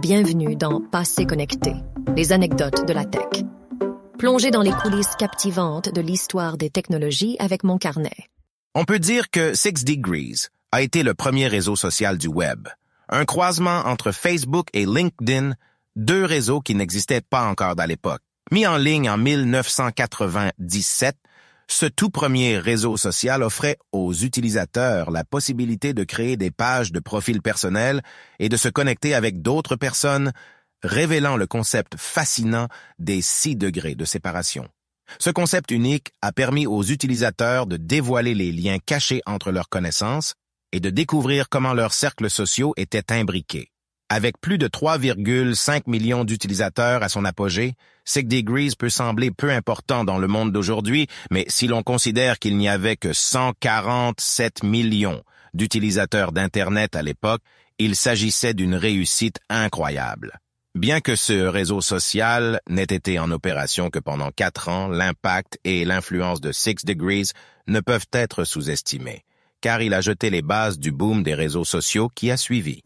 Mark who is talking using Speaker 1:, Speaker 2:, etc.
Speaker 1: Bienvenue dans Passé connecté, les anecdotes de la tech. Plongez dans les coulisses captivantes de l'histoire des technologies avec mon carnet.
Speaker 2: On peut dire que Six Degrees a été le premier réseau social du web, un croisement entre Facebook et LinkedIn, deux réseaux qui n'existaient pas encore à l'époque. Mis en ligne en 1997, ce tout premier réseau social offrait aux utilisateurs la possibilité de créer des pages de profil personnel et de se connecter avec d'autres personnes, révélant le concept fascinant des six degrés de séparation. Ce concept unique a permis aux utilisateurs de dévoiler les liens cachés entre leurs connaissances et de découvrir comment leurs cercles sociaux étaient imbriqués. Avec plus de 3,5 millions d'utilisateurs à son apogée, Sick Degrees peut sembler peu important dans le monde d'aujourd'hui, mais si l'on considère qu'il n'y avait que 147 millions d'utilisateurs d'Internet à l'époque, il s'agissait d'une réussite incroyable. Bien que ce réseau social n'ait été en opération que pendant quatre ans, l'impact et l'influence de Six Degrees ne peuvent être sous-estimés, car il a jeté les bases du boom des réseaux sociaux qui a suivi.